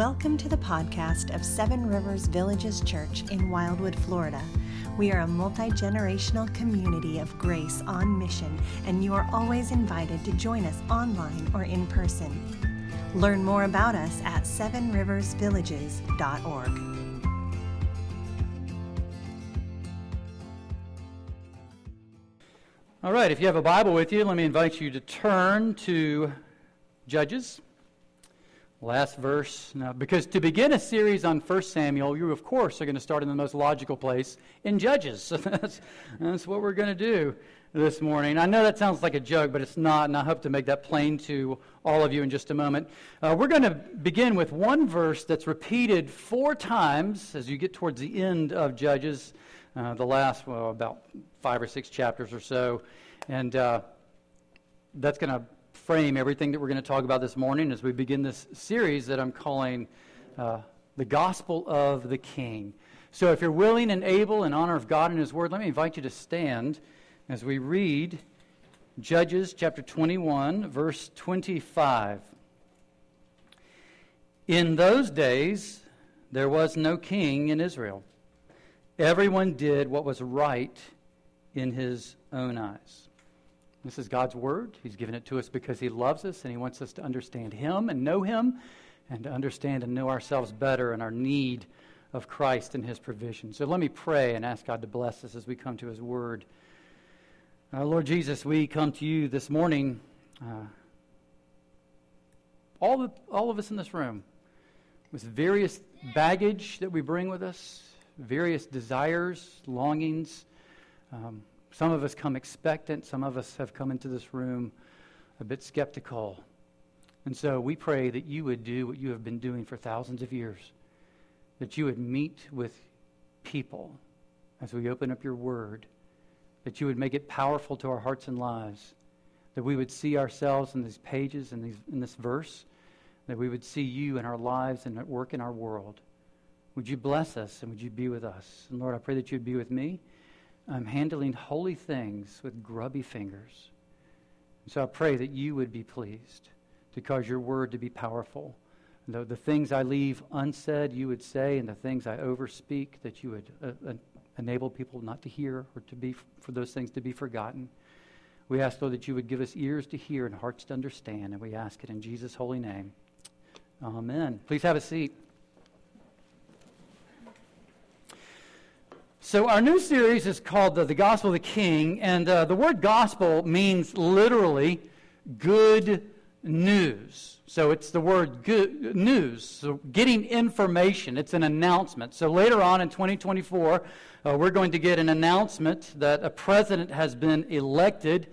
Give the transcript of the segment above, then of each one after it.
Welcome to the podcast of Seven Rivers Villages Church in Wildwood, Florida. We are a multi generational community of grace on mission, and you are always invited to join us online or in person. Learn more about us at sevenriversvillages.org. All right, if you have a Bible with you, let me invite you to turn to Judges. Last verse. Now, because to begin a series on 1 Samuel, you, of course, are going to start in the most logical place in Judges. So that's, that's what we're going to do this morning. I know that sounds like a joke, but it's not, and I hope to make that plain to all of you in just a moment. Uh, we're going to begin with one verse that's repeated four times as you get towards the end of Judges, uh, the last, well, about five or six chapters or so. And uh, that's going to frame everything that we're going to talk about this morning as we begin this series that I'm calling uh, The Gospel of the King. So, if you're willing and able in honor of God and His Word, let me invite you to stand as we read Judges chapter 21, verse 25. In those days, there was no king in Israel. Everyone did what was right in his own eyes. This is God's word. He's given it to us because He loves us and He wants us to understand Him and know Him and to understand and know ourselves better and our need of Christ and His provision. So let me pray and ask God to bless us as we come to His word. Uh, Lord Jesus, we come to you this morning, uh, all, all of us in this room, with various baggage that we bring with us, various desires, longings. Um, some of us come expectant, some of us have come into this room a bit skeptical. And so we pray that you would do what you have been doing for thousands of years, that you would meet with people as we open up your word, that you would make it powerful to our hearts and lives, that we would see ourselves in these pages, in, these, in this verse, that we would see you in our lives and at work in our world. Would you bless us and would you be with us? And Lord, I pray that you'd be with me. I'm handling holy things with grubby fingers. So I pray that you would be pleased to cause your word to be powerful. The, the things I leave unsaid, you would say, and the things I overspeak, that you would uh, uh, enable people not to hear or to be for those things to be forgotten. We ask, Lord, that you would give us ears to hear and hearts to understand, and we ask it in Jesus' holy name. Amen. Please have a seat. So, our new series is called the, the Gospel of the King, and uh, the word gospel means literally good news. So, it's the word good news, so getting information. It's an announcement. So, later on in 2024, uh, we're going to get an announcement that a president has been elected.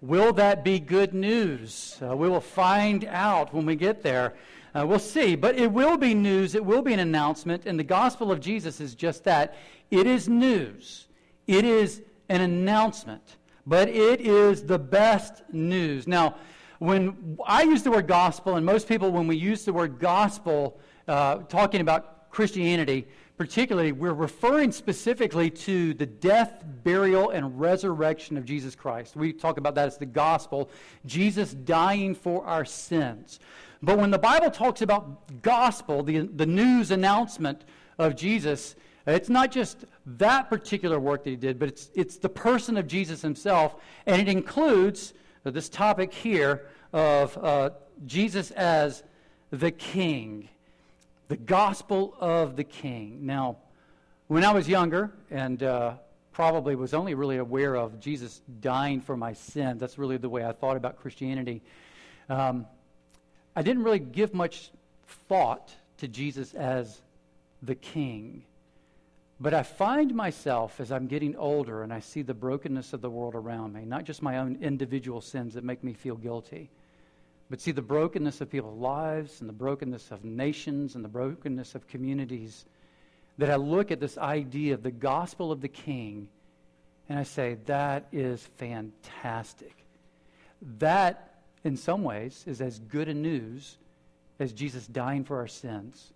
Will that be good news? Uh, we will find out when we get there. Uh, we'll see, but it will be news. It will be an announcement, and the gospel of Jesus is just that. It is news. It is an announcement, but it is the best news. Now, when I use the word gospel, and most people, when we use the word gospel, uh, talking about Christianity, particularly, we're referring specifically to the death, burial, and resurrection of Jesus Christ. We talk about that as the gospel, Jesus dying for our sins. But when the Bible talks about gospel, the, the news announcement of Jesus, it's not just that particular work that he did, but it's, it's the person of Jesus himself, and it includes this topic here of uh, Jesus as the King, the gospel of the King. Now, when I was younger and uh, probably was only really aware of Jesus dying for my sins, that's really the way I thought about Christianity. Um, I didn't really give much thought to Jesus as the King. But I find myself as I'm getting older and I see the brokenness of the world around me, not just my own individual sins that make me feel guilty, but see the brokenness of people's lives and the brokenness of nations and the brokenness of communities, that I look at this idea of the gospel of the King and I say, that is fantastic. That, in some ways, is as good a news as Jesus dying for our sins.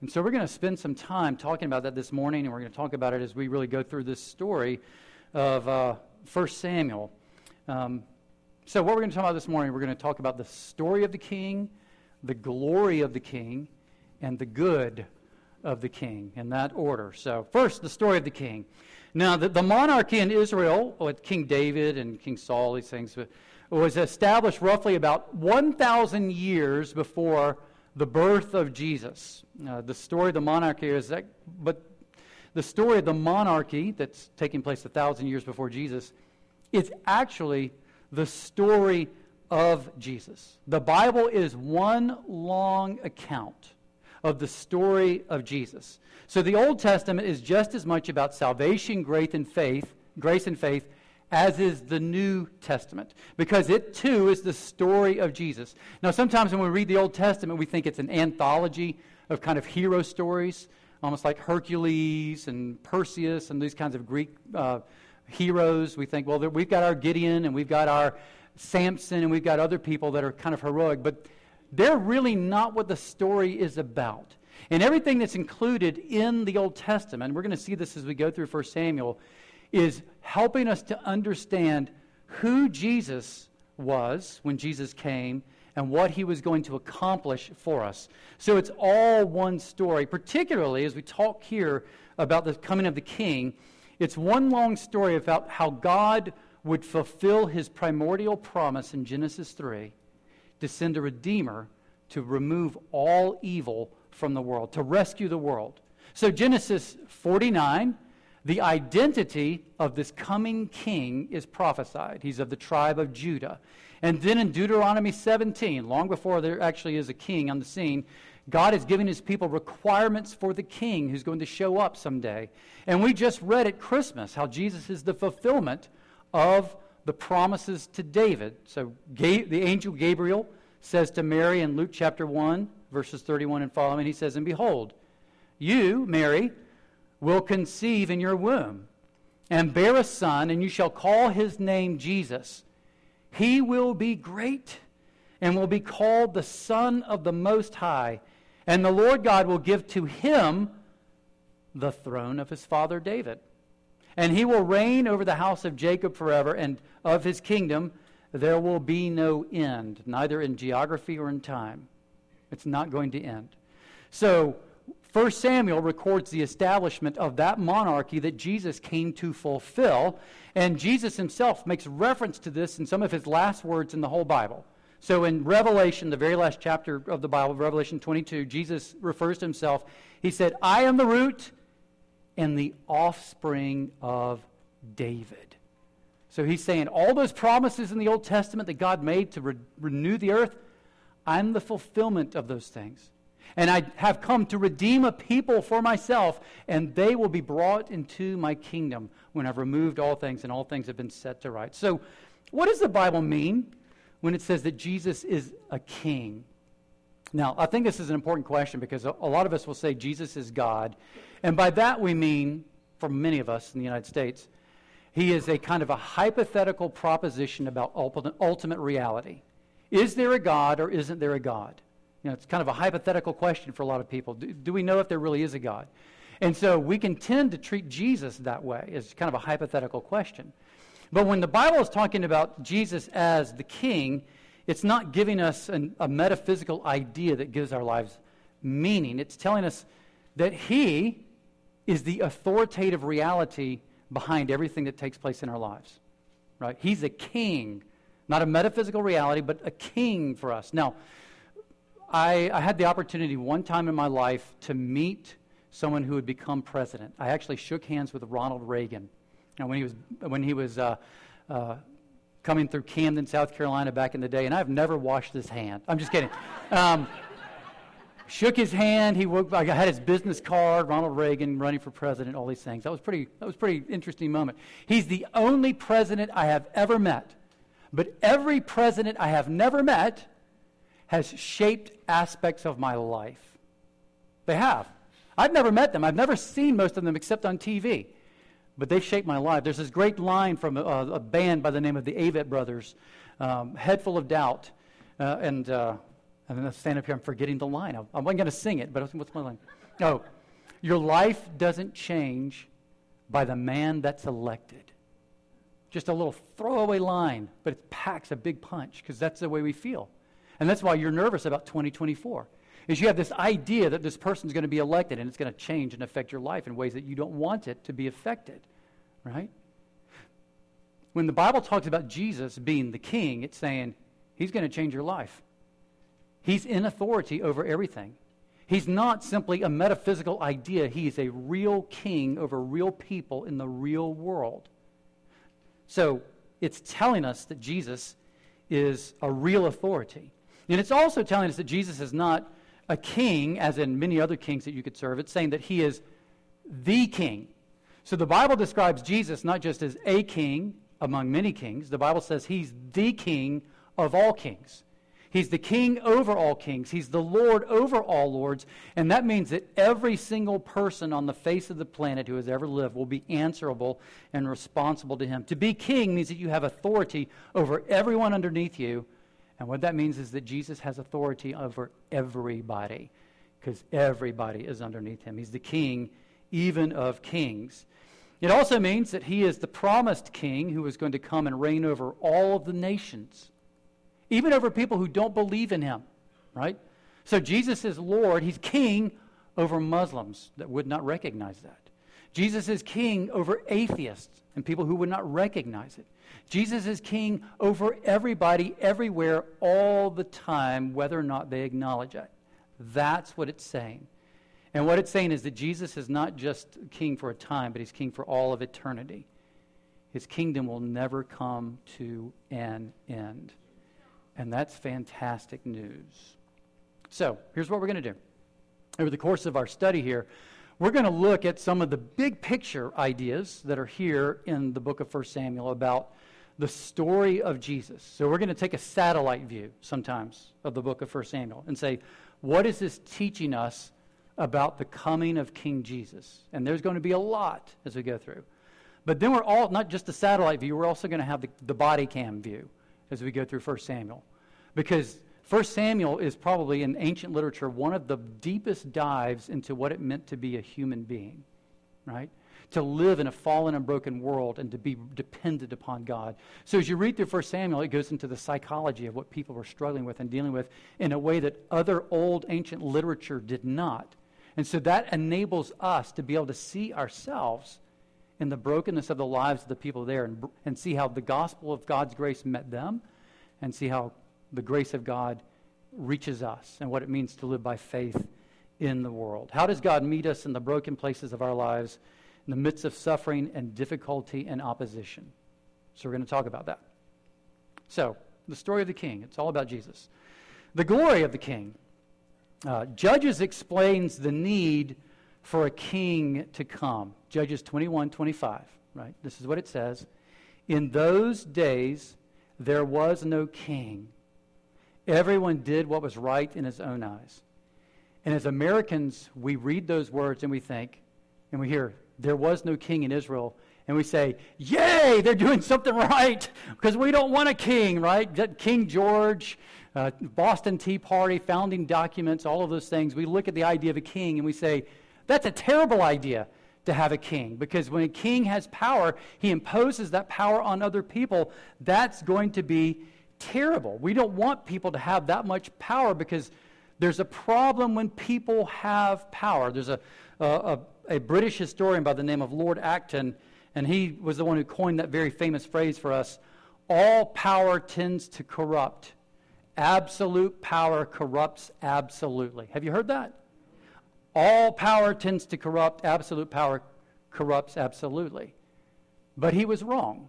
And so we're going to spend some time talking about that this morning, and we're going to talk about it as we really go through this story of uh, 1 Samuel. Um, so, what we're going to talk about this morning, we're going to talk about the story of the king, the glory of the king, and the good of the king, in that order. So, first, the story of the king. Now, the, the monarchy in Israel, with King David and King Saul, these things, was established roughly about 1,000 years before the birth of Jesus. Uh, the story of the monarchy is that, but the story of the monarchy that's taking place a thousand years before Jesus is actually the story of Jesus. The Bible is one long account of the story of Jesus. So the Old Testament is just as much about salvation, grace, and faith, grace and faith, as is the New Testament, because it too is the story of Jesus. Now, sometimes when we read the Old Testament, we think it's an anthology of kind of hero stories, almost like Hercules and Perseus and these kinds of Greek uh, heroes. We think, well, we've got our Gideon and we've got our Samson and we've got other people that are kind of heroic, but they're really not what the story is about. And everything that's included in the Old Testament, we're going to see this as we go through 1 Samuel, is helping us to understand who Jesus was when Jesus came and what he was going to accomplish for us. So it's all one story, particularly as we talk here about the coming of the king. It's one long story about how God would fulfill his primordial promise in Genesis 3 to send a redeemer to remove all evil from the world, to rescue the world. So, Genesis 49, the identity of this coming king is prophesied. He's of the tribe of Judah. And then in Deuteronomy 17, long before there actually is a king on the scene, God is giving his people requirements for the king who's going to show up someday. And we just read at Christmas how Jesus is the fulfillment of the promises to David. So the angel Gabriel says to Mary in Luke chapter 1, verses 31 and following, he says, And behold, you, Mary, will conceive in your womb and bear a son, and you shall call his name Jesus. He will be great and will be called the Son of the Most High. And the Lord God will give to him the throne of his father David and he will reign over the house of Jacob forever, and of his kingdom there will be no end, neither in geography or in time. It's not going to end. So, 1 Samuel records the establishment of that monarchy that Jesus came to fulfill, and Jesus himself makes reference to this in some of his last words in the whole Bible. So in Revelation, the very last chapter of the Bible, Revelation 22, Jesus refers to himself. He said, I am the root and the offspring of David. So he's saying all those promises in the Old Testament that God made to re- renew the earth, I'm the fulfillment of those things. And I have come to redeem a people for myself, and they will be brought into my kingdom when I've removed all things and all things have been set to right. So, what does the Bible mean when it says that Jesus is a king? Now, I think this is an important question because a, lot of us will say Jesus is God. And by that we mean, for many of us in the United States, he is a kind of a hypothetical proposition about ultimate reality. Is there a God or isn't there a God? You know, it's kind of a hypothetical question for a lot of people. Do, do we know if there really is a God? And so we can tend to treat Jesus that way as kind of a hypothetical question. But when the Bible is talking about Jesus as the king, it's not giving us an, a metaphysical idea that gives our lives meaning. It's telling us that He is the authoritative reality behind everything that takes place in our lives. Right? He's a king, not a metaphysical reality, but a king for us. Now, I, I had the opportunity one time in my life to meet someone who had become president. I actually shook hands with Ronald Reagan. Now, when he was, when he was uh, uh, coming through Camden, South Carolina back in the day, and I've never washed his hand. I'm just kidding. Um, shook his hand. He woke, I had his business card, Ronald Reagan running for president, all these things. That was pretty. That was pretty interesting moment. He's the only president I have ever met, but every president I have never met has shaped aspects of my life. They have. I've never met them. I've never seen most of them except on TV but they shaped my life. There's this great line from a, a band by the name of the Avett Brothers, um, Head Full of Doubt. Uh, and uh, I'm going to stand up here, I'm forgetting the line. I, I wasn't going to sing it, but what's my line? Oh, your life doesn't change by the man that's elected. Just a little throwaway line, but it packs a big punch because that's the way we feel. And that's why you're nervous about 2024. Is you have this idea that this person's going to be elected and it's going to change and affect your life in ways that you don't want it to be affected, right? When the Bible talks about Jesus being the king, it's saying he's going to change your life. He's in authority over everything. He's not simply a metaphysical idea, he is a real king over real people in the real world. So it's telling us that Jesus is a real authority. And it's also telling us that Jesus is not a king, as in many other kings that you could serve. It's saying that he is the king. So the Bible describes Jesus not just as a king among many kings, the Bible says he's the king of all kings. He's the king over all kings. He's the Lord over all lords. And that means that every single person on the face of the planet who has ever lived will be answerable and responsible to him. To be king means that you have authority over everyone underneath you. And what that means is that Jesus has authority over everybody because everybody is underneath him. He's the king, even of kings. It also means that he is the promised king who is going to come and reign over all of the nations even over people who don't believe in him, right? So Jesus is Lord. He's king over Muslims that would not recognize that. Jesus is king over atheists and people who would not recognize it. Jesus is king over everybody, everywhere, all the time, whether or not they acknowledge it. That's what it's saying. And what it's saying is that Jesus is not just king for a time, but he's king for all of eternity. His kingdom will never come to an end. And that's fantastic news. So, here's what we're going to do. Over the course of our study here, we're going to look at some of the big picture ideas that are here in the book of 1 Samuel about the story of Jesus. So, we're going to take a satellite view sometimes of the book of 1 Samuel and say, what is this teaching us about the coming of King Jesus? And there's going to be a lot as we go through. But then we're all, not just the satellite view, we're also going to have the, the body cam view as we go through 1 Samuel. Because 1 Samuel is probably in ancient literature one of the deepest dives into what it meant to be a human being, right? To live in a fallen and broken world and to be dependent upon God. So as you read through 1 Samuel, it goes into the psychology of what people were struggling with and dealing with in a way that other old ancient literature did not. And so that enables us to be able to see ourselves in the brokenness of the lives of the people there and, and see how the gospel of God's grace met them and see how the grace of God reaches us and what it means to live by faith in the world. How does God meet us in the broken places of our lives in the midst of suffering and difficulty and opposition? So we're going to talk about that. So, the story of the king, it's all about Jesus. The glory of the king. Uh, Judges explains the need for a king to come. Judges 21 25, right? This is what it says. In those days, there was no king. Everyone did what was right in his own eyes. And as Americans, we read those words and we think, and we hear, there was no king in Israel. And we say, Yay, they're doing something right because we don't want a king, right? King George, uh, Boston Tea Party, founding documents, all of those things. We look at the idea of a king and we say, that's a terrible idea to have a king because when a king has power, he imposes that power on other people. That's going to be terrible. We don't want people to have that much power because there's a problem when people have power. There's a, a, a, British historian by the name of Lord Acton, and he was the one who coined that very famous phrase for us all power tends to corrupt. Absolute power corrupts absolutely. Have you heard that? All power tends to corrupt, absolute power corrupts absolutely. But he was wrong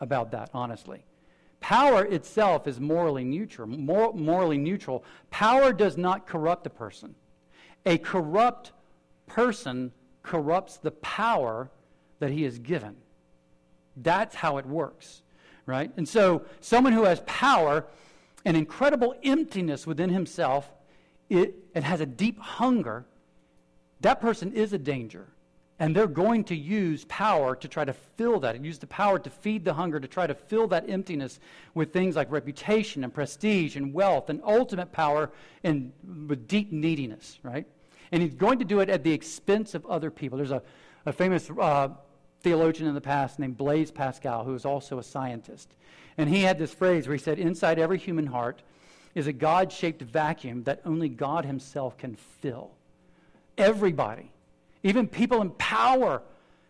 about that, honestly. Power itself is morally neutral. Mor- morally neutral. Power does not corrupt a person. A corrupt person corrupts the power that he is given. That's how it works, right? And so, someone who has power, an incredible emptiness within himself, it, has a deep hunger, that person is a danger. And they're going to use power to try to fill that, use the power to feed the hunger, to try to fill that emptiness with things like reputation and prestige and wealth and ultimate power and with deep neediness, right? And he's going to do it at the expense of other people. There's a, a famous uh, theologian in the past named Blaise Pascal, who was also a scientist. And he had this phrase where he said, Inside every human heart, is a God shaped vacuum that only God Himself can fill. Everybody, even people in power,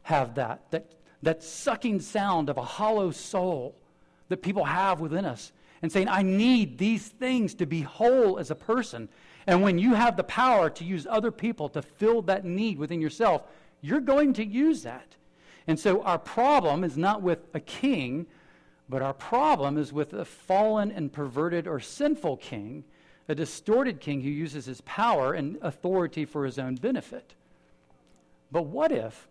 have that, that, that sucking sound of a hollow soul that people have within us and saying, I need these things to be whole as a person. And when you have the power to use other people to fill that need within yourself, you're going to use that. And so our problem is not with a king, but our problem is with a fallen and perverted or sinful king, a distorted king who uses his power and authority for his own benefit. But what if,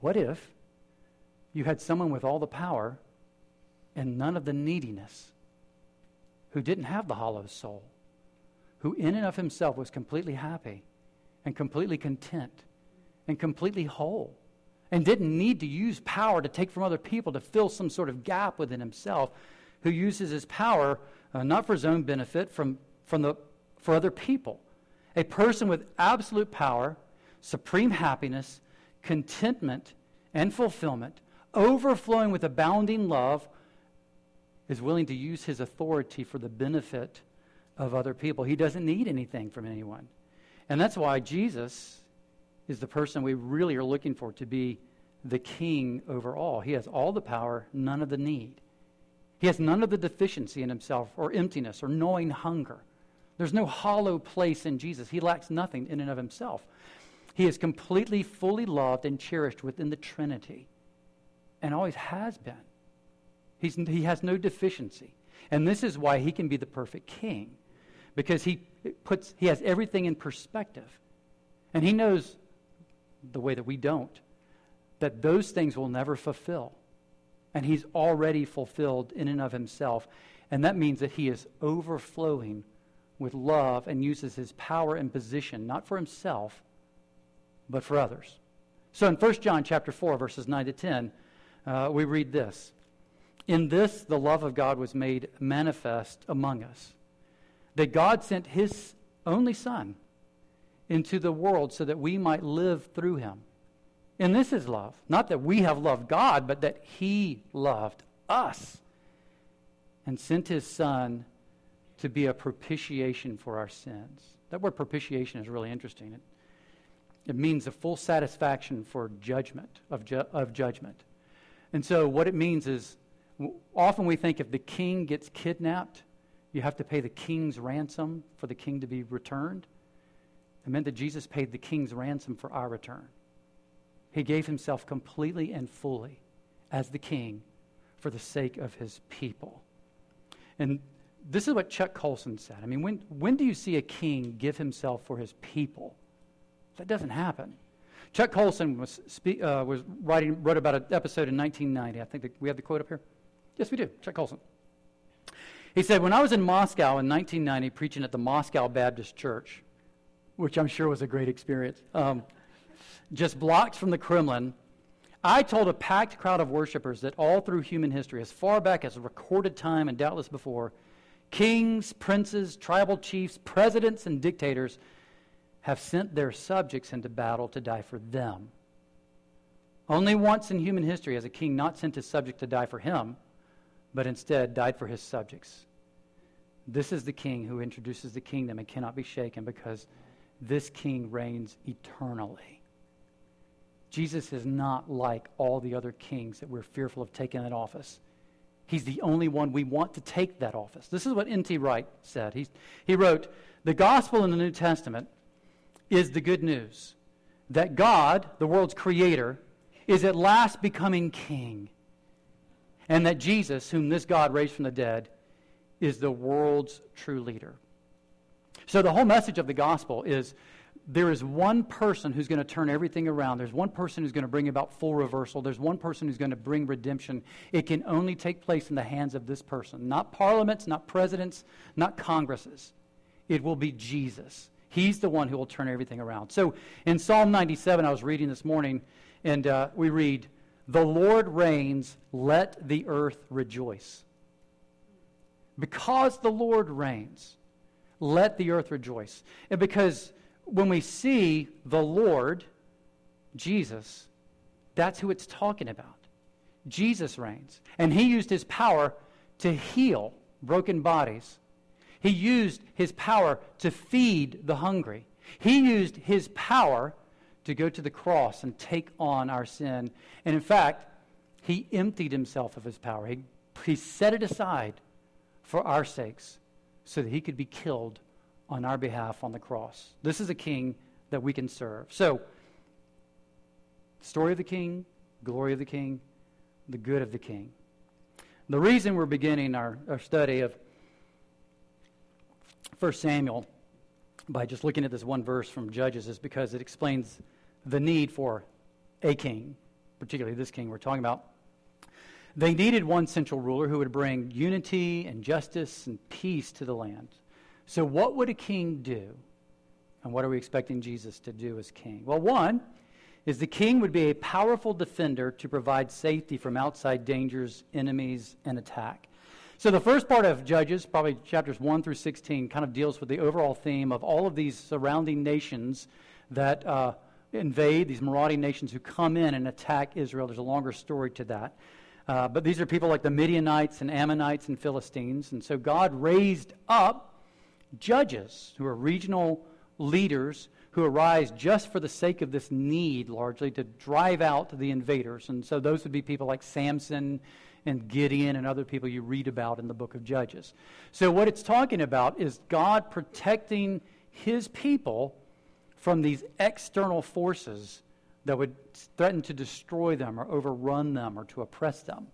what if you had someone with all the power and none of the neediness, who didn't have the hollow soul, who in and of himself was completely happy and completely content and completely whole? and didn't need to use power to take from other people to fill some sort of gap within himself, who uses his power uh, not for his own benefit, from, from the, for other people. A person with absolute power, supreme happiness, contentment, and fulfillment, overflowing with abounding love, is willing to use his authority for the benefit of other people. He doesn't need anything from anyone. And that's why Jesus is the person we really are looking for to be the king over all. He has all the power, none of the need. He has none of the deficiency in himself or emptiness or knowing hunger. There's no hollow place in Jesus. He lacks nothing in and of himself. He is completely, fully loved and cherished within the Trinity and always has been. He's, he has no deficiency. And this is why he can be the perfect king because he, puts, he has everything in perspective. And he knows the way that we don't, that those things will never fulfill. And he's already fulfilled in and of himself. And that means that he is overflowing with love and uses his power and position, not for himself, but for others. So in 1 John chapter 4, verses 9 to 10, uh, we read this. In this, the love of God was made manifest among us, that God sent his only Son into the world so that we might live through him. And this is love. Not that we have loved God, but that he loved us and sent his Son to be a propitiation for our sins. That word propitiation is really interesting. It, it means a full satisfaction for judgment, of, ju- of judgment. And so what it means is often we think if the king gets kidnapped, you have to pay the king's ransom for the king to be returned. It meant that Jesus paid the king's ransom for our return. He gave himself completely and fully as the king for the sake of his people. And this is what Chuck Colson said. I mean, when, when do you see a king give himself for his people? That doesn't happen. Chuck Colson was, uh, was writing, wrote about an episode in 1990. I think we have the quote up here. Yes, we do. Chuck Colson. He said, When I was in Moscow in 1990 preaching at the Moscow Baptist Church, which I'm sure was a great experience, um, just blocks from the Kremlin, I told a packed crowd of worshipers that all through human history, as far back as recorded time and doubtless before, kings, princes, tribal chiefs, presidents, and dictators have sent their subjects into battle to die for them. Only once in human history has a king not sent his subject to die for him, but instead died for his subjects. This is the king who introduces the kingdom and cannot be shaken because this king reigns eternally. Jesus is not like all the other kings that we're fearful of taking that office. He's the only one we want to take that office. This is what N.T. Wright said. He, he wrote The gospel in the New Testament is the good news that God, the world's creator, is at last becoming king, and that Jesus, whom this God raised from the dead, is the world's true leader. So the whole message of the gospel is there is one person who's going to turn everything around. There's one person who's going to bring about full reversal. There's one person who's going to bring redemption. It can only take place in the hands of this person. Not parliaments, not presidents, not congresses. It will be Jesus. He's the one who will turn everything around. So in Psalm 97, I was reading this morning, and uh, we read, The Lord reigns, let the earth rejoice. Because the Lord reigns, let the earth rejoice. And because when we see the Lord, Jesus, that's who it's talking about. Jesus reigns. And he used his power to heal broken bodies He used his power to feed the hungry. He used his power to go to the cross and take on our sin. And in fact, he emptied himself of his power. He, he set it aside for our sakes so that he could be killed on our behalf on the cross. This is a king that we can serve. So, story of the king, glory of the king, the good of the king. The reason we're beginning our, our study of 1 Samuel by just looking at this one verse from Judges is because it explains the need for a king, particularly this king we're talking about. They needed one central ruler who would bring unity and justice and peace to the land. So, what would a king do? And what are we expecting Jesus to do as king? Well, one is the king would be a powerful defender to provide safety from outside dangers, enemies, and attack. So, the first part of Judges, probably chapters 1 through 16, kind of deals with the overall theme of all of these surrounding nations that uh, invade, these marauding nations who come in and attack Israel. There's a longer story to that. Uh, but these are people like the Midianites and Ammonites and Philistines. And so God raised up judges who are regional leaders who arise just for the sake of this need, largely, to drive out the invaders. And so those would be people like Samson and Gideon and other people you read about in the book of Judges. So what it's talking about is God protecting his people from these external forces that would threaten to destroy them or overrun them or to oppress them.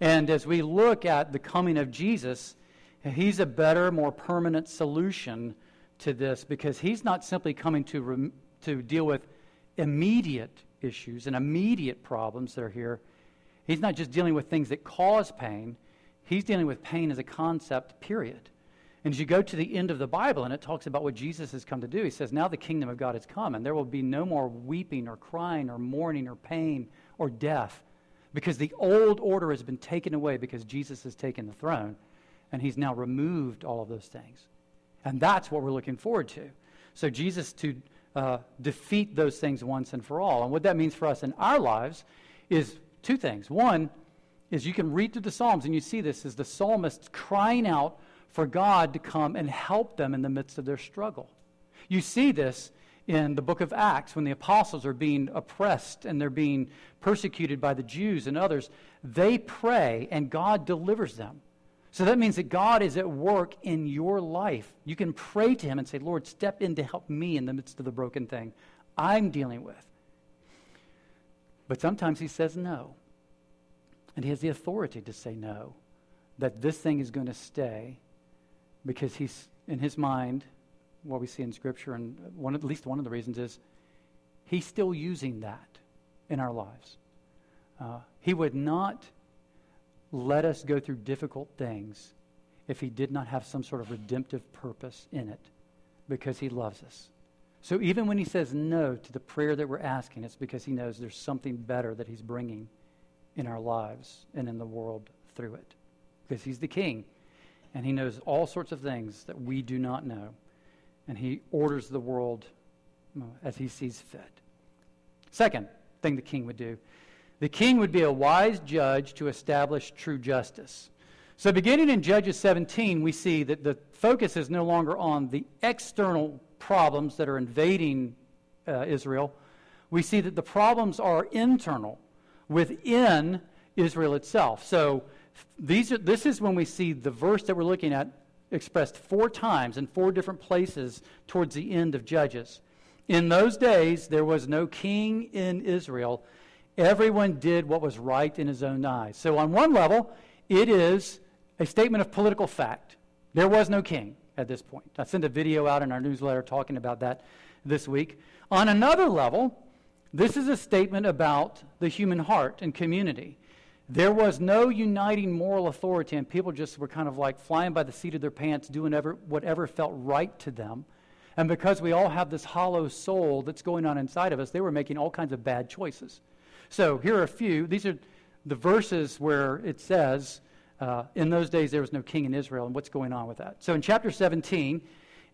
And as we look at the coming of Jesus, he's a better, more permanent solution to this because he's not simply coming to, rem- to deal with immediate issues and immediate problems that are here. He's not just dealing with things that cause pain, he's dealing with pain as a concept, period. And as you go to the end of the Bible and it talks about what Jesus has come to do, he says, Now the kingdom of God has come, and there will be no more weeping or crying or mourning or pain or death because the old order has been taken away because Jesus has taken the throne and he's now removed all of those things. And that's what we're looking forward to. So, Jesus to uh, defeat those things once and for all. And what that means for us in our lives is two things. One is you can read through the Psalms and you see this is the psalmists crying out for God to come and help them in the midst of their struggle. You see this in the book of Acts when the apostles are being oppressed and they're being persecuted by the Jews and others. They pray and God delivers them. So that means that God is at work in your life. You can pray to Him and say, Lord, step in to help me in the midst of the broken thing I'm dealing with. But sometimes He says no. And He has the authority to say no, that this thing is going to stay because he's, in his mind, what we see in Scripture, and one, at least one of the reasons is he's still using that in our lives. Uh, he would not let us go through difficult things if he did not have some sort of redemptive purpose in it because he loves us. So even when he says no to the prayer that we're asking, it's because he knows there's something better that he's bringing in our lives and in the world through it. Because he's the king and he knows all sorts of things that we do not know. And he orders the world as he sees fit. Second thing the king would do the king would be a wise judge to establish true justice. So, beginning in Judges 17, we see that the focus is no longer on the external problems that are invading uh, Israel. We see that the problems are internal within Israel itself. So, these are, this is when we see the verse that we're looking at expressed four times in four different places towards the end of Judges. In those days, there was no king in Israel. Everyone did what was right in his own eyes. So, on one level, it is a statement of political fact. There was no king at this point. I sent a video out in our newsletter talking about that this week. On another level, this is a statement about the human heart and community. There was no uniting moral authority, and people just were kind of like flying by the seat of their pants, doing ever, whatever felt right to them. And because we all have this hollow soul that's going on inside of us, they were making all kinds of bad choices. So here are a few. These are the verses where it says, uh, in those days there was no king in Israel, and what's going on with that. So in chapter 17,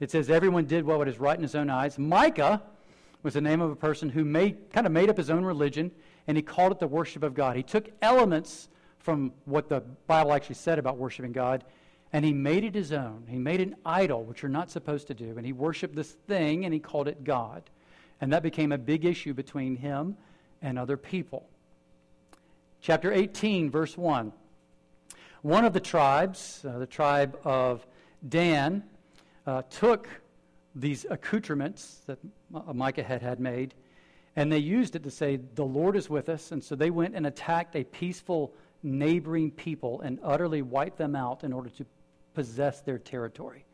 it says, Everyone did what was right in his own eyes. Micah was the name of a person who made, kind of made up his own religion and he called it the worship of God. He took elements from what the Bible actually said about worshiping God, and he made it his own. He made an idol, which you're not supposed to do, and he worshiped this thing and he called it God. And that became a big issue between him and other people. Chapter 18, verse 1. One of the tribes, uh, the tribe of Dan, uh, took these accoutrements that Micah had, had made, and they used it to say, The Lord is with us. And so they went and attacked a peaceful neighboring people and utterly wiped them out in order to possess their territory.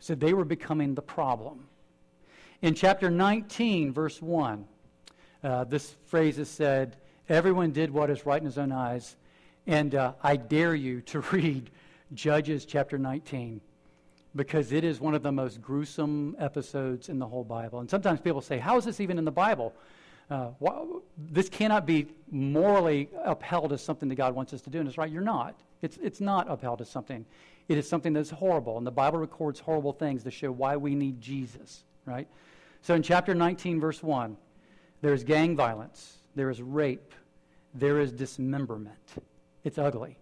So they were becoming the problem. In chapter 19, verse 1, uh, this phrase is said, Everyone did what is right in his own eyes. And uh, I dare you to read Judges chapter 19 because it is one of the most gruesome episodes in the whole Bible. And sometimes people say, How is this even in the Bible? Uh, this cannot be morally upheld as something that God wants us to do. And it's right, you're not. It's, it's not upheld as something. It is something that's horrible. And the Bible records horrible things to show why we need Jesus, right? So in chapter 19, verse 1, there's gang violence, there is rape, there is dismemberment. It's ugly.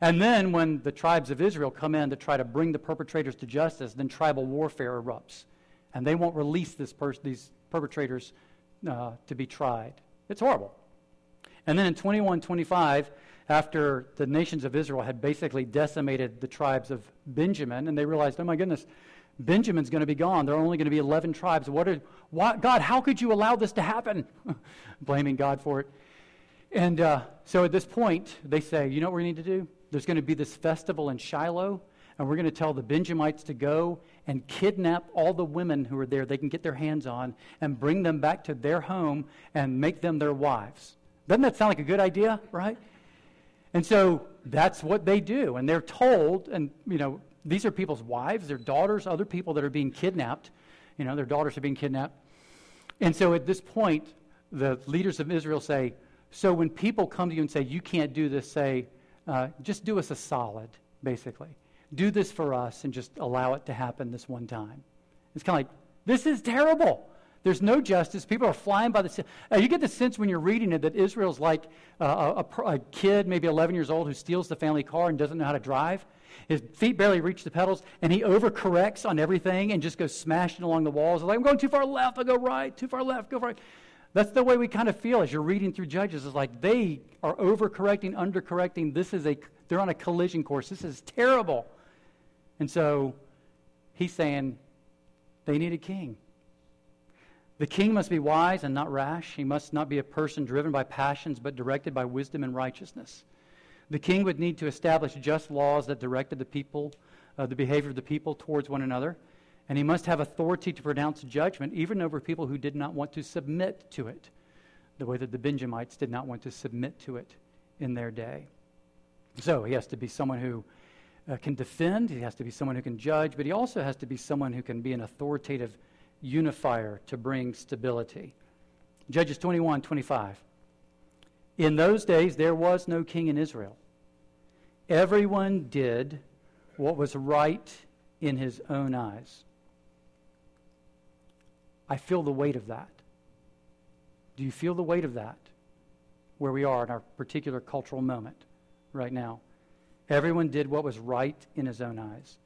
And then when the tribes of Israel come in to try to bring the perpetrators to justice, then tribal warfare erupts. And they won't release this pers- these perpetrators uh, to be tried. It's horrible. And then in 2125, after the nations of Israel had basically decimated the tribes of Benjamin, and they realized, oh my goodness, Benjamin's going to be gone. There are only going to be 11 tribes. What are, why, God, how could you allow this to happen? Blaming God for it. And uh, so at this point, they say, you know what we need to do? There's going to be this festival in Shiloh, and we're going to tell the Benjamites to go and kidnap all the women who are there they can get their hands on and bring them back to their home and make them their wives. Doesn't that sound like a good idea, right? And so that's what they do. And they're told, and, you know, these are people's wives, their daughters, other people that are being kidnapped. You know, their daughters are being kidnapped. And so at this point, the leaders of Israel say, so when people come to you and say, you can't do this, say, uh, just do us a solid, basically. Do this for us and just allow it to happen this one time. It's kind of like, this is terrible. There's no justice. People are flying by the. Uh, you get the sense when you're reading it that Israel's like uh, a, a, kid, maybe 11 years old, who steals the family car and doesn't know how to drive. His feet barely reach the pedals, and he overcorrects on everything and just goes smashing along the walls. Like, I'm going too far left, I'll go right. Too far left, go right. That's the way we kind of feel as you're reading through Judges. It's like they are overcorrecting, undercorrecting. This is a, they're on a collision course. This is terrible. And so he's saying they need a king. The king must be wise and not rash. He must not be a person driven by passions, but directed by wisdom and righteousness. The king would need to establish just laws that directed the people, uh, the behavior of the people towards one another. And he must have authority to pronounce judgment, even over people who did not want to submit to it, the way that the Benjamites did not want to submit to it in their day. So he has to be someone who uh, can defend, he has to be someone who can judge, but he also has to be someone who can be an authoritative unifier to bring stability. Judges 21 25. In those days, there was no king in Israel. Everyone did what was right in his own eyes. I feel the weight of that. Do you feel the weight of that where we are in our particular cultural moment right now? Everyone did what was right in his own eyes.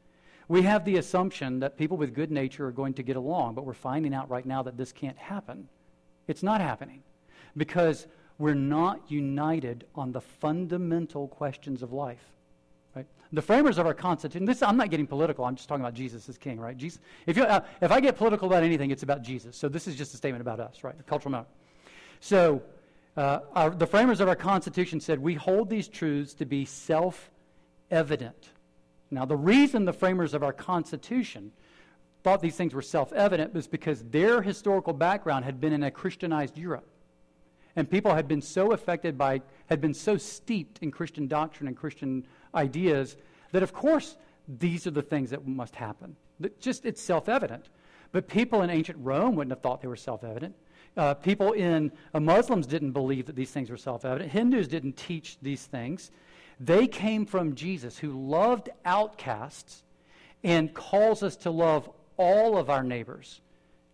We have the assumption that people with good nature are going to get along, but we're finding out right now that this can't happen. It's not happening because we're not united on the fundamental questions of life. Right? The framers of our Constitution, this, I'm not getting political, I'm just talking about Jesus as king, right? Jesus, if, you, uh, if I get political about anything, it's about Jesus. So this is just a statement about us, right? Cultural moment. So uh, our, the framers of our Constitution said we hold these truths to be self evident. Now, the reason the framers of our Constitution thought these things were self evident was because their historical background had been in a Christianized Europe. And people had been so affected by, had been so steeped in Christian doctrine and Christian ideas that, of course, these are the things that must happen. That Just, it's self evident. But people in ancient Rome wouldn't have thought they were self evident. Uh, people in uh, Muslims didn't believe that these things were self evident. Hindus didn't teach these things. They came from Jesus, who loved outcasts and calls us to love all of our neighbors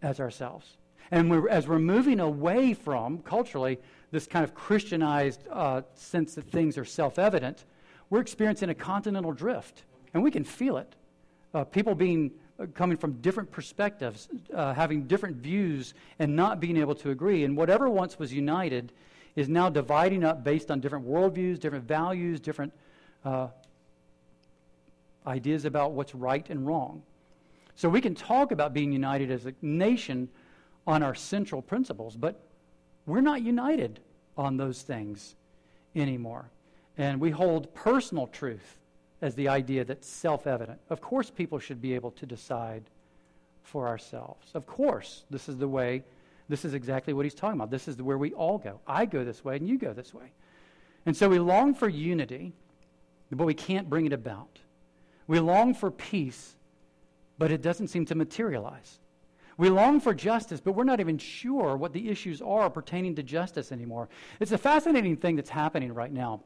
as ourselves. And we're, as we're moving away from, culturally, this kind of Christianized uh, sense that things are self evident, we're experiencing a continental drift. And we can feel it. Uh, people being uh, coming from different perspectives, uh, having different views, and not being able to agree. And whatever once was united is now dividing up based on different worldviews, different values, different uh, ideas about what's right and wrong. So we can talk about being united as a nation on our central principles, but we're not united on those things anymore. And we hold personal truth as the idea that's self evident. Of course, people should be able to decide for ourselves. Of course, this is the way, this is exactly what he's talking about. This is where we all go. I go this way, and you go this way. And so we long for unity, but we can't bring it about. We long for peace, but it doesn't seem to materialize. We long for justice, but we're not even sure what the issues are pertaining to justice anymore. It's a fascinating thing that's happening right now.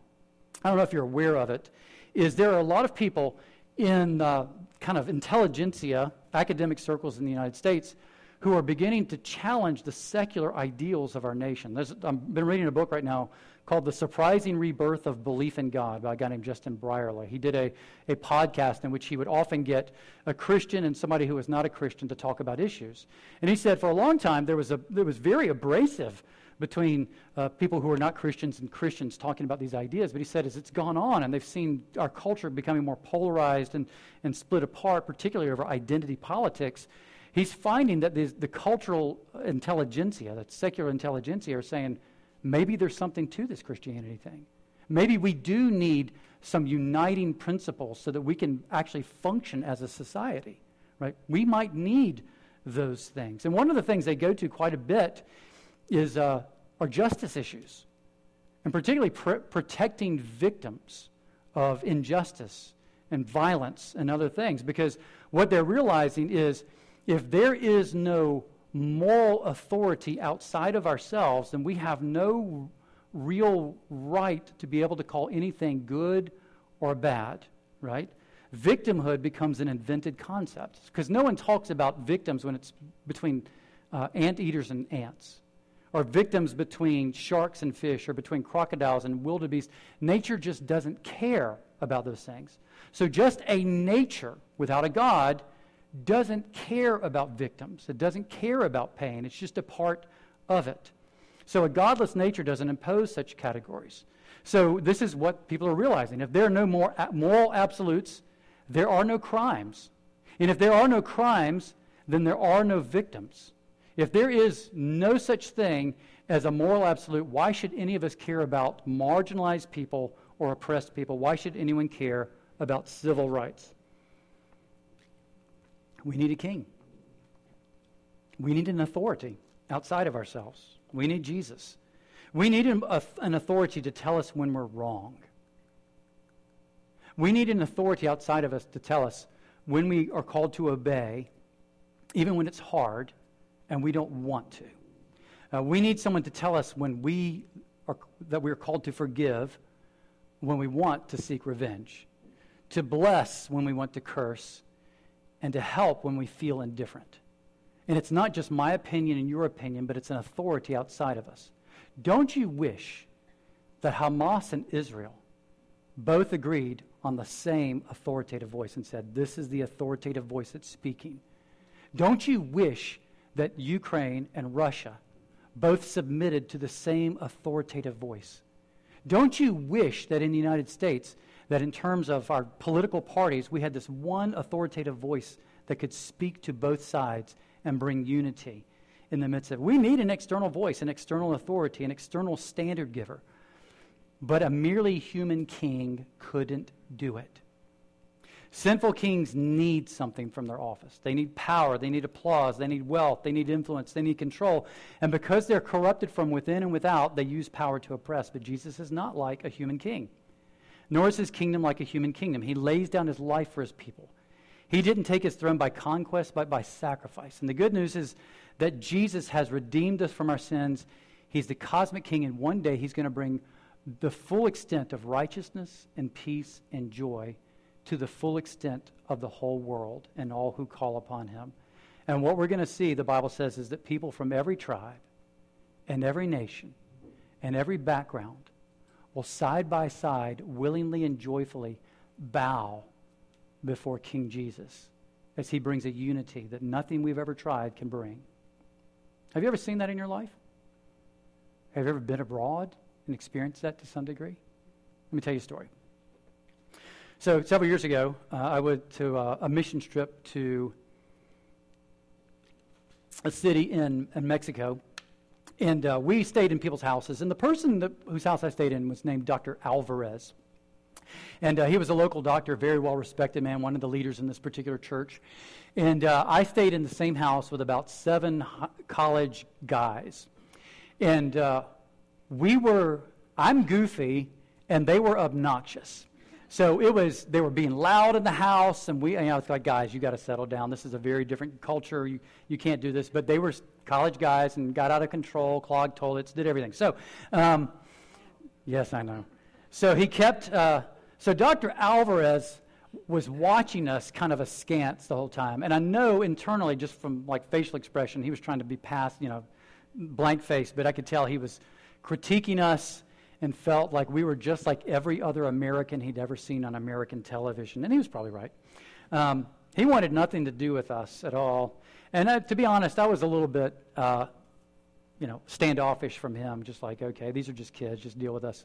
I don't know if you're aware of it. Is there are a lot of people in uh, kind of intelligentsia, academic circles in the United States, who are beginning to challenge the secular ideals of our nation. There's, I've been reading a book right now called The Surprising Rebirth of Belief in God by a guy named Justin Brierley. He did a, a podcast in which he would often get a Christian and somebody who was not a Christian to talk about issues. And he said for a long time there was, a, there was very abrasive between uh, people who are not Christians and Christians talking about these ideas. But he said as it's gone on and they've seen our culture becoming more polarized and, and split apart, particularly over identity politics, he's finding that the cultural intelligentsia, that secular intelligentsia, are saying, maybe there's something to this Christianity thing. Maybe we do need some uniting principles so that we can actually function as a society, right? We might need those things. And one of the things they go to quite a bit is uh, are justice issues, and particularly pr- protecting victims of injustice and violence and other things. Because what they're realizing is if there is no moral authority outside of ourselves, then we have no real right to be able to call anything good or bad, right? Victimhood becomes an invented concept because no one talks about victims when it's between uh, anteaters and ants, or victims between sharks and fish, or between crocodiles and wildebeest. Nature just doesn't care about those things. So, just a nature without a God doesn't care about victims, it doesn't care about pain, it's just a part of it. So a godless nature doesn't impose such categories. So this is what people are realizing. If there are no more moral absolutes, there are no crimes. And if there are no crimes, then there are no victims. If there is no such thing as a moral absolute, why should any of us care about marginalized people or oppressed people? Why should anyone care about civil rights? We need a king. We need an authority outside of ourselves. We need Jesus. We need an, authority to tell us when we're wrong. We need an authority outside of us to tell us when we are called to obey, even when it's hard and we don't want to. Uh, we need someone to tell us when we are, that we are called to forgive when we want to seek revenge, to bless when we want to curse, and to help when we feel indifferent. And it's not just my opinion and your opinion, but it's an authority outside of us. Don't you wish that Hamas and Israel both agreed on the same authoritative voice and said, This is the authoritative voice that's speaking? Don't you wish that Ukraine and Russia both submitted to the same authoritative voice? Don't you wish that in the United States that in terms of our political parties, we had this one authoritative voice that could speak to both sides and bring unity in the midst of it. We need an external voice, an external authority, an external standard giver. But a merely human king couldn't do it. Sinful kings need something from their office. They need power, they need applause, they need wealth, they need influence, they need control. And because they're corrupted from within and without, they use power to oppress. But Jesus is not like a human king nor is his kingdom like a human kingdom. He lays down his life for his people. He didn't take his throne by conquest, but by sacrifice. And the good news is that Jesus has redeemed us from our sins. He's the cosmic king, and one day he's going to bring the full extent of righteousness and peace and joy to the full extent of the whole world and all who call upon him. And what we're going to see, the Bible says, is that people from every tribe and every nation and every background will side by side, willingly and joyfully bow before King Jesus as he brings a unity that nothing we've ever tried can bring. Have you ever seen that in your life? Have you ever been abroad and experienced that to some degree? Let me tell you a story. So, several years ago, uh, I went to uh, a mission trip to a city in, in Mexico, and uh, we stayed in people's houses. And the person that, whose house I stayed in was named Dr. Alvarez. And uh, he was a local doctor, very well respected man, one of the leaders in this particular church. And uh, I stayed in the same house with about seven college guys. And uh, we were, I'm goofy, and they were obnoxious. So it was, they were being loud in the house, and we, you know, it's like, guys, you got to settle down. This is a very different culture. You, you can't do this. But they were college guys and got out of control, clogged toilets, did everything. So, um, yes, I know. So he kept, uh, so Dr. Alvarez was watching us kind of askance the whole time. And I know internally, just from like facial expression, he was trying to be past, you know, blank face, but I could tell he was critiquing us and felt like we were just like every other American he'd ever seen on American television. And he was probably right. Um, he wanted nothing to do with us at all. And uh, to be honest, I was a little bit, uh, you know, standoffish from him, just like, okay, these are just kids, just deal with us.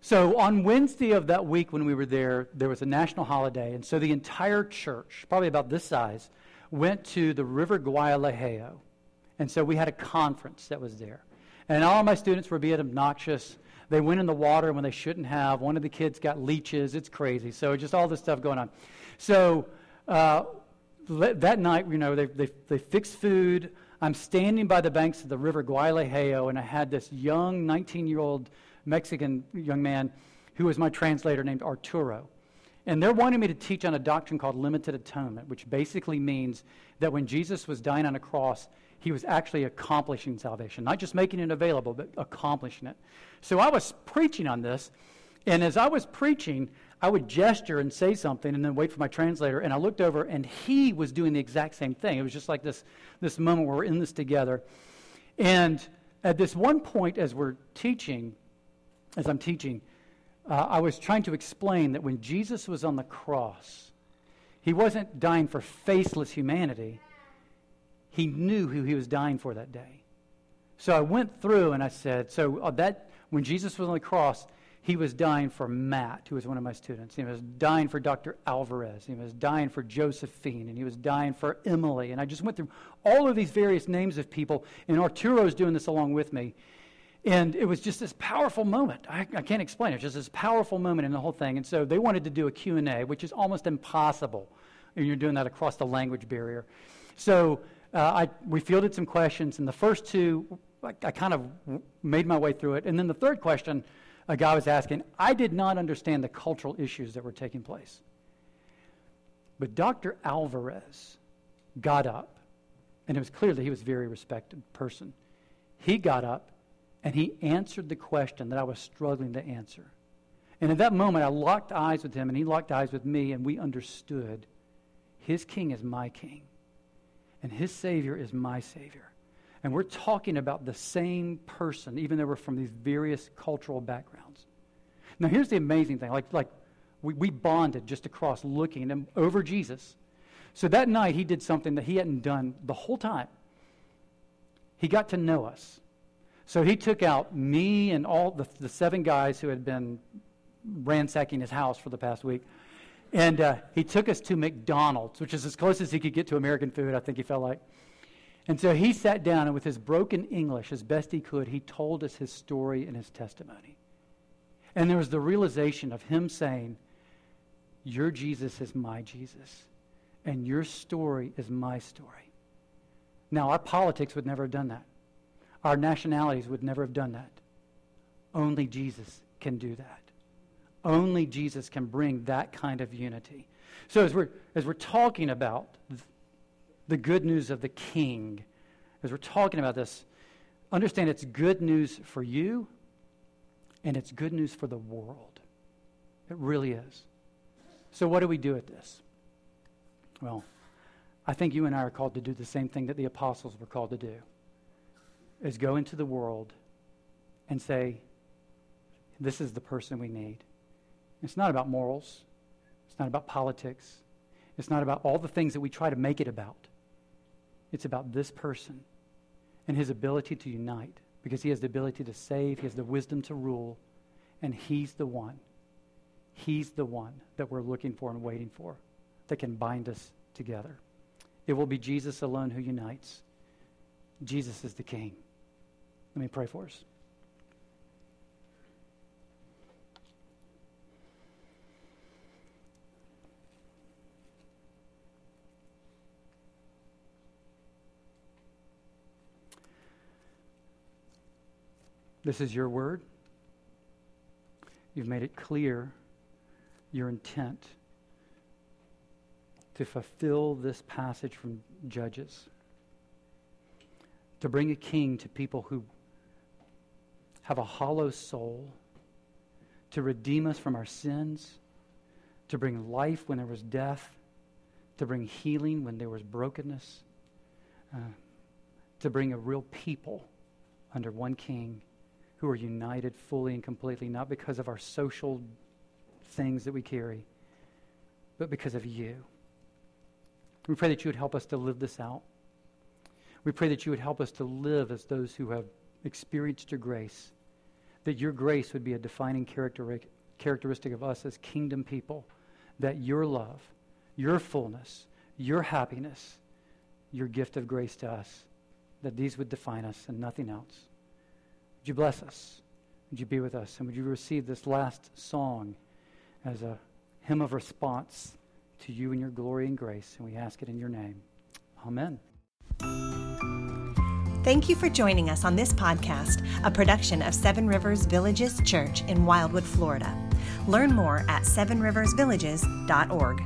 So on Wednesday of that week when we were there, there was a national holiday. And so the entire church, probably about this size, went to the River Guadalajara. And so we had a conference that was there. And all my students were being obnoxious. They went in the water when they shouldn't have. One of the kids got leeches. It's crazy. So just all this stuff going on. So uh, that night, you know, they, they, they fixed food. I'm standing by the banks of the River Guadalajara, and I had this young 19 year old Mexican young man who was my translator named Arturo. And they're wanting me to teach on a doctrine called limited atonement, which basically means that when Jesus was dying on a cross, he was actually accomplishing salvation, not just making it available, but accomplishing it. So I was preaching on this, and as I was preaching, I would gesture and say something and then wait for my translator, and I looked over, and he was doing the exact same thing. It was just like this, this moment where we're in this together. And at this one point, as we're teaching, as I'm teaching, uh, I was trying to explain that when Jesus was on the cross, he wasn't dying for faceless humanity. He knew who he was dying for that day. So I went through and I said, so uh, that when Jesus was on the cross, he was dying for Matt, who was one of my students. He was dying for Dr. Alvarez. He was dying for Josephine, and he was dying for Emily. And I just went through all of these various names of people, and Arturo's doing this along with me. And it was just this powerful moment. I, I can't explain it. Just this powerful moment in the whole thing. And so they wanted to do a Q&A, which is almost impossible. And you're doing that across the language barrier. So Uh, I, we fielded some questions, and the first two, I, I kind of made my way through it. And then the third question, a guy was asking, I did not understand the cultural issues that were taking place. But Dr. Alvarez got up, and it was clear that he was a very respected person. He got up and he answered the question that I was struggling to answer. And at that moment, I locked eyes with him, and he locked eyes with me, and we understood his king is my king, and his Savior is my Savior. And we're talking about the same person, even though we're from these various cultural backgrounds. Now, here's the amazing thing like, like we, we bonded just across looking at over Jesus. So that night, he did something that he hadn't done the whole time. He got to know us. So he took out me and all the, the seven guys who had been ransacking his house for the past week. And uh, he took us to McDonald's, which is as close as he could get to American food, I think he felt like. And so he sat down, and with his broken English, as best he could, he told us his story and his testimony. And there was the realization of him saying, Your Jesus is my Jesus, and your story is my story. Now, our politics would never have done that. Our nationalities would never have done that. Only Jesus can do that. Only Jesus can bring that kind of unity. So, as we're, as we're talking about the good news of the King, as we're talking about this, understand it's good news for you and it's good news for the world. It really is. So, what do we do with this? Well, I think you and I are called to do the same thing that the apostles were called to do is go into the world and say, this is the person we need. It's not about morals. It's not about politics. It's not about all the things that we try to make it about. It's about this person and his ability to unite because he has the ability to save, he has the wisdom to rule, and he's the one. He's the one that we're looking for and waiting for that can bind us together. It will be Jesus alone who unites. Jesus is the King. Let me pray for us. This is your word. You've made it clear your intent to fulfill this passage from Judges, to bring a king to people who have a hollow soul, to redeem us from our sins, to bring life when there was death, to bring healing when there was brokenness, uh, to bring a real people under one king who are united fully and completely, not because of our social things that we carry, but because of you. We pray that you would help us to live this out. We pray that you would help us to live as those who have experienced your grace, that your grace would be a defining characteristic of us as kingdom people, that your love, your fullness, your happiness, your gift of grace to us, that these would define us and nothing else. Would you bless us? Would you be with us? And would you receive this last song as a hymn of response to you and your glory and grace? And we ask it in your name. Amen. Thank you for joining us on this podcast, a production of Seven Rivers Villages Church in Wildwood, Florida. Learn more at sevenriversvillages.org.